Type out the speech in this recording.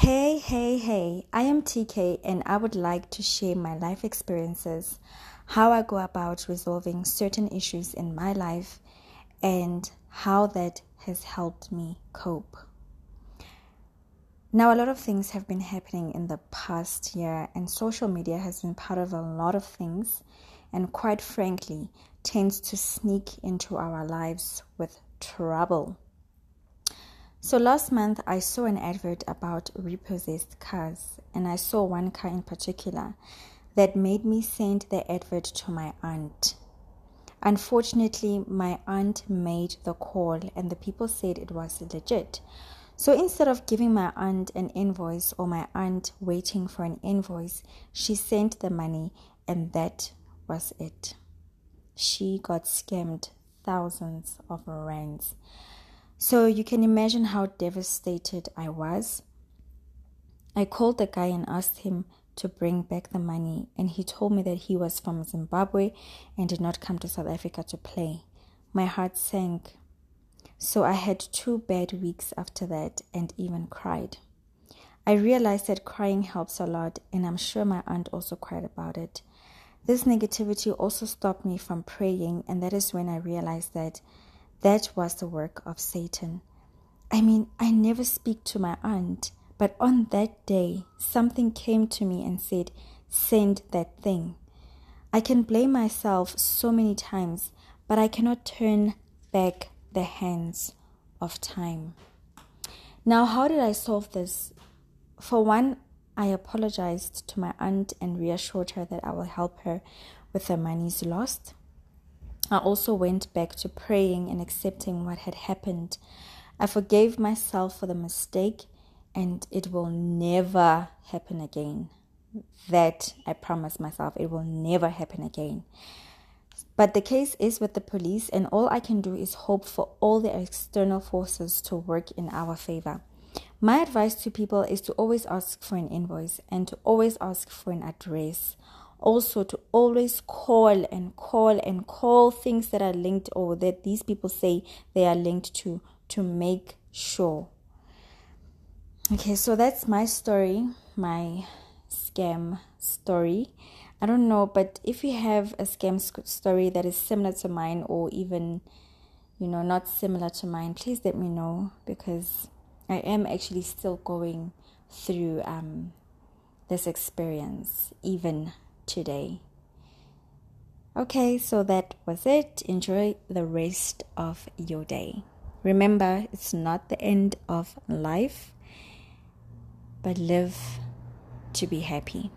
Hey, hey, hey, I am TK and I would like to share my life experiences, how I go about resolving certain issues in my life, and how that has helped me cope. Now, a lot of things have been happening in the past year, and social media has been part of a lot of things, and quite frankly, tends to sneak into our lives with trouble. So last month, I saw an advert about repossessed cars, and I saw one car in particular that made me send the advert to my aunt. Unfortunately, my aunt made the call, and the people said it was legit. So instead of giving my aunt an invoice or my aunt waiting for an invoice, she sent the money, and that was it. She got scammed thousands of rands. So you can imagine how devastated I was. I called the guy and asked him to bring back the money, and he told me that he was from Zimbabwe and did not come to South Africa to play. My heart sank. So I had two bad weeks after that and even cried. I realized that crying helps a lot, and I'm sure my aunt also cried about it. This negativity also stopped me from praying, and that is when I realized that that was the work of Satan. I mean, I never speak to my aunt, but on that day, something came to me and said, Send that thing. I can blame myself so many times, but I cannot turn back the hands of time. Now, how did I solve this? For one, I apologized to my aunt and reassured her that I will help her with the monies lost. I also went back to praying and accepting what had happened. I forgave myself for the mistake and it will never happen again. That I promise myself, it will never happen again. But the case is with the police, and all I can do is hope for all the external forces to work in our favor. My advice to people is to always ask for an invoice and to always ask for an address also to always call and call and call things that are linked or that these people say they are linked to to make sure. Okay, so that's my story, my scam story. I don't know, but if you have a scam story that is similar to mine or even, you know, not similar to mine, please let me know because I am actually still going through um, this experience even today. Okay, so that was it. Enjoy the rest of your day. Remember, it's not the end of life, but live to be happy.